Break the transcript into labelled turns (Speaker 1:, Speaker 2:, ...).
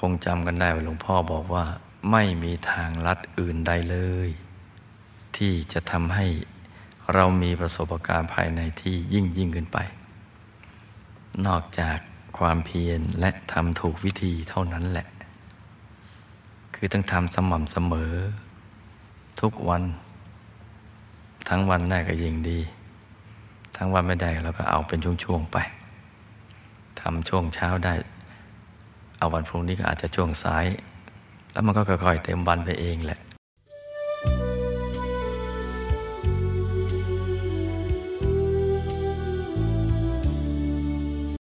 Speaker 1: คงจำกันได้ว่าหลวงพ่อบอกว่า ไม่มีทางลัดอื่นใดเลย ที่จะทำให้เรามีประสบการณ์ภายในที่ยิ่งยิ่งขึ้นไป นอกจากความเพียรและทำถูกวิธีเท่านั้นแหละ คือต้องทำสม่ำเสมอ ทุกวัน ทั้งวันได้ก็ยิ่งดี ทั้งวันไม่ได้เราก็เอาเป็นช่วงๆไปทำช่วงเช้าได้ เอาวันพรุ่งนี้ก็อาจจะช่วงสาย แล้วมันก็ค่อยๆเต็มวันไปเองแหละ